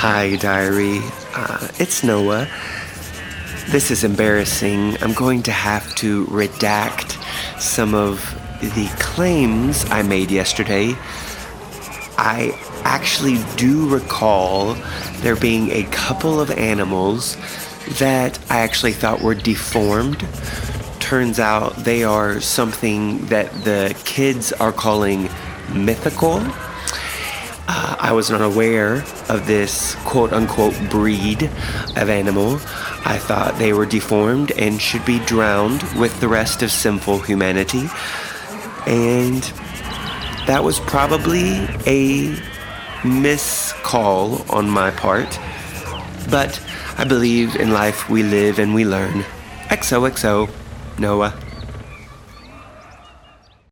Hi, diary. Uh, it's Noah. This is embarrassing. I'm going to have to redact some of the claims I made yesterday. I actually do recall there being a couple of animals that I actually thought were deformed. Turns out they are something that the kids are calling mythical. Uh, I was not aware of this quote unquote breed of animal. I thought they were deformed and should be drowned with the rest of sinful humanity. And that was probably a miscall on my part. But I believe in life we live and we learn. XOXO, Noah.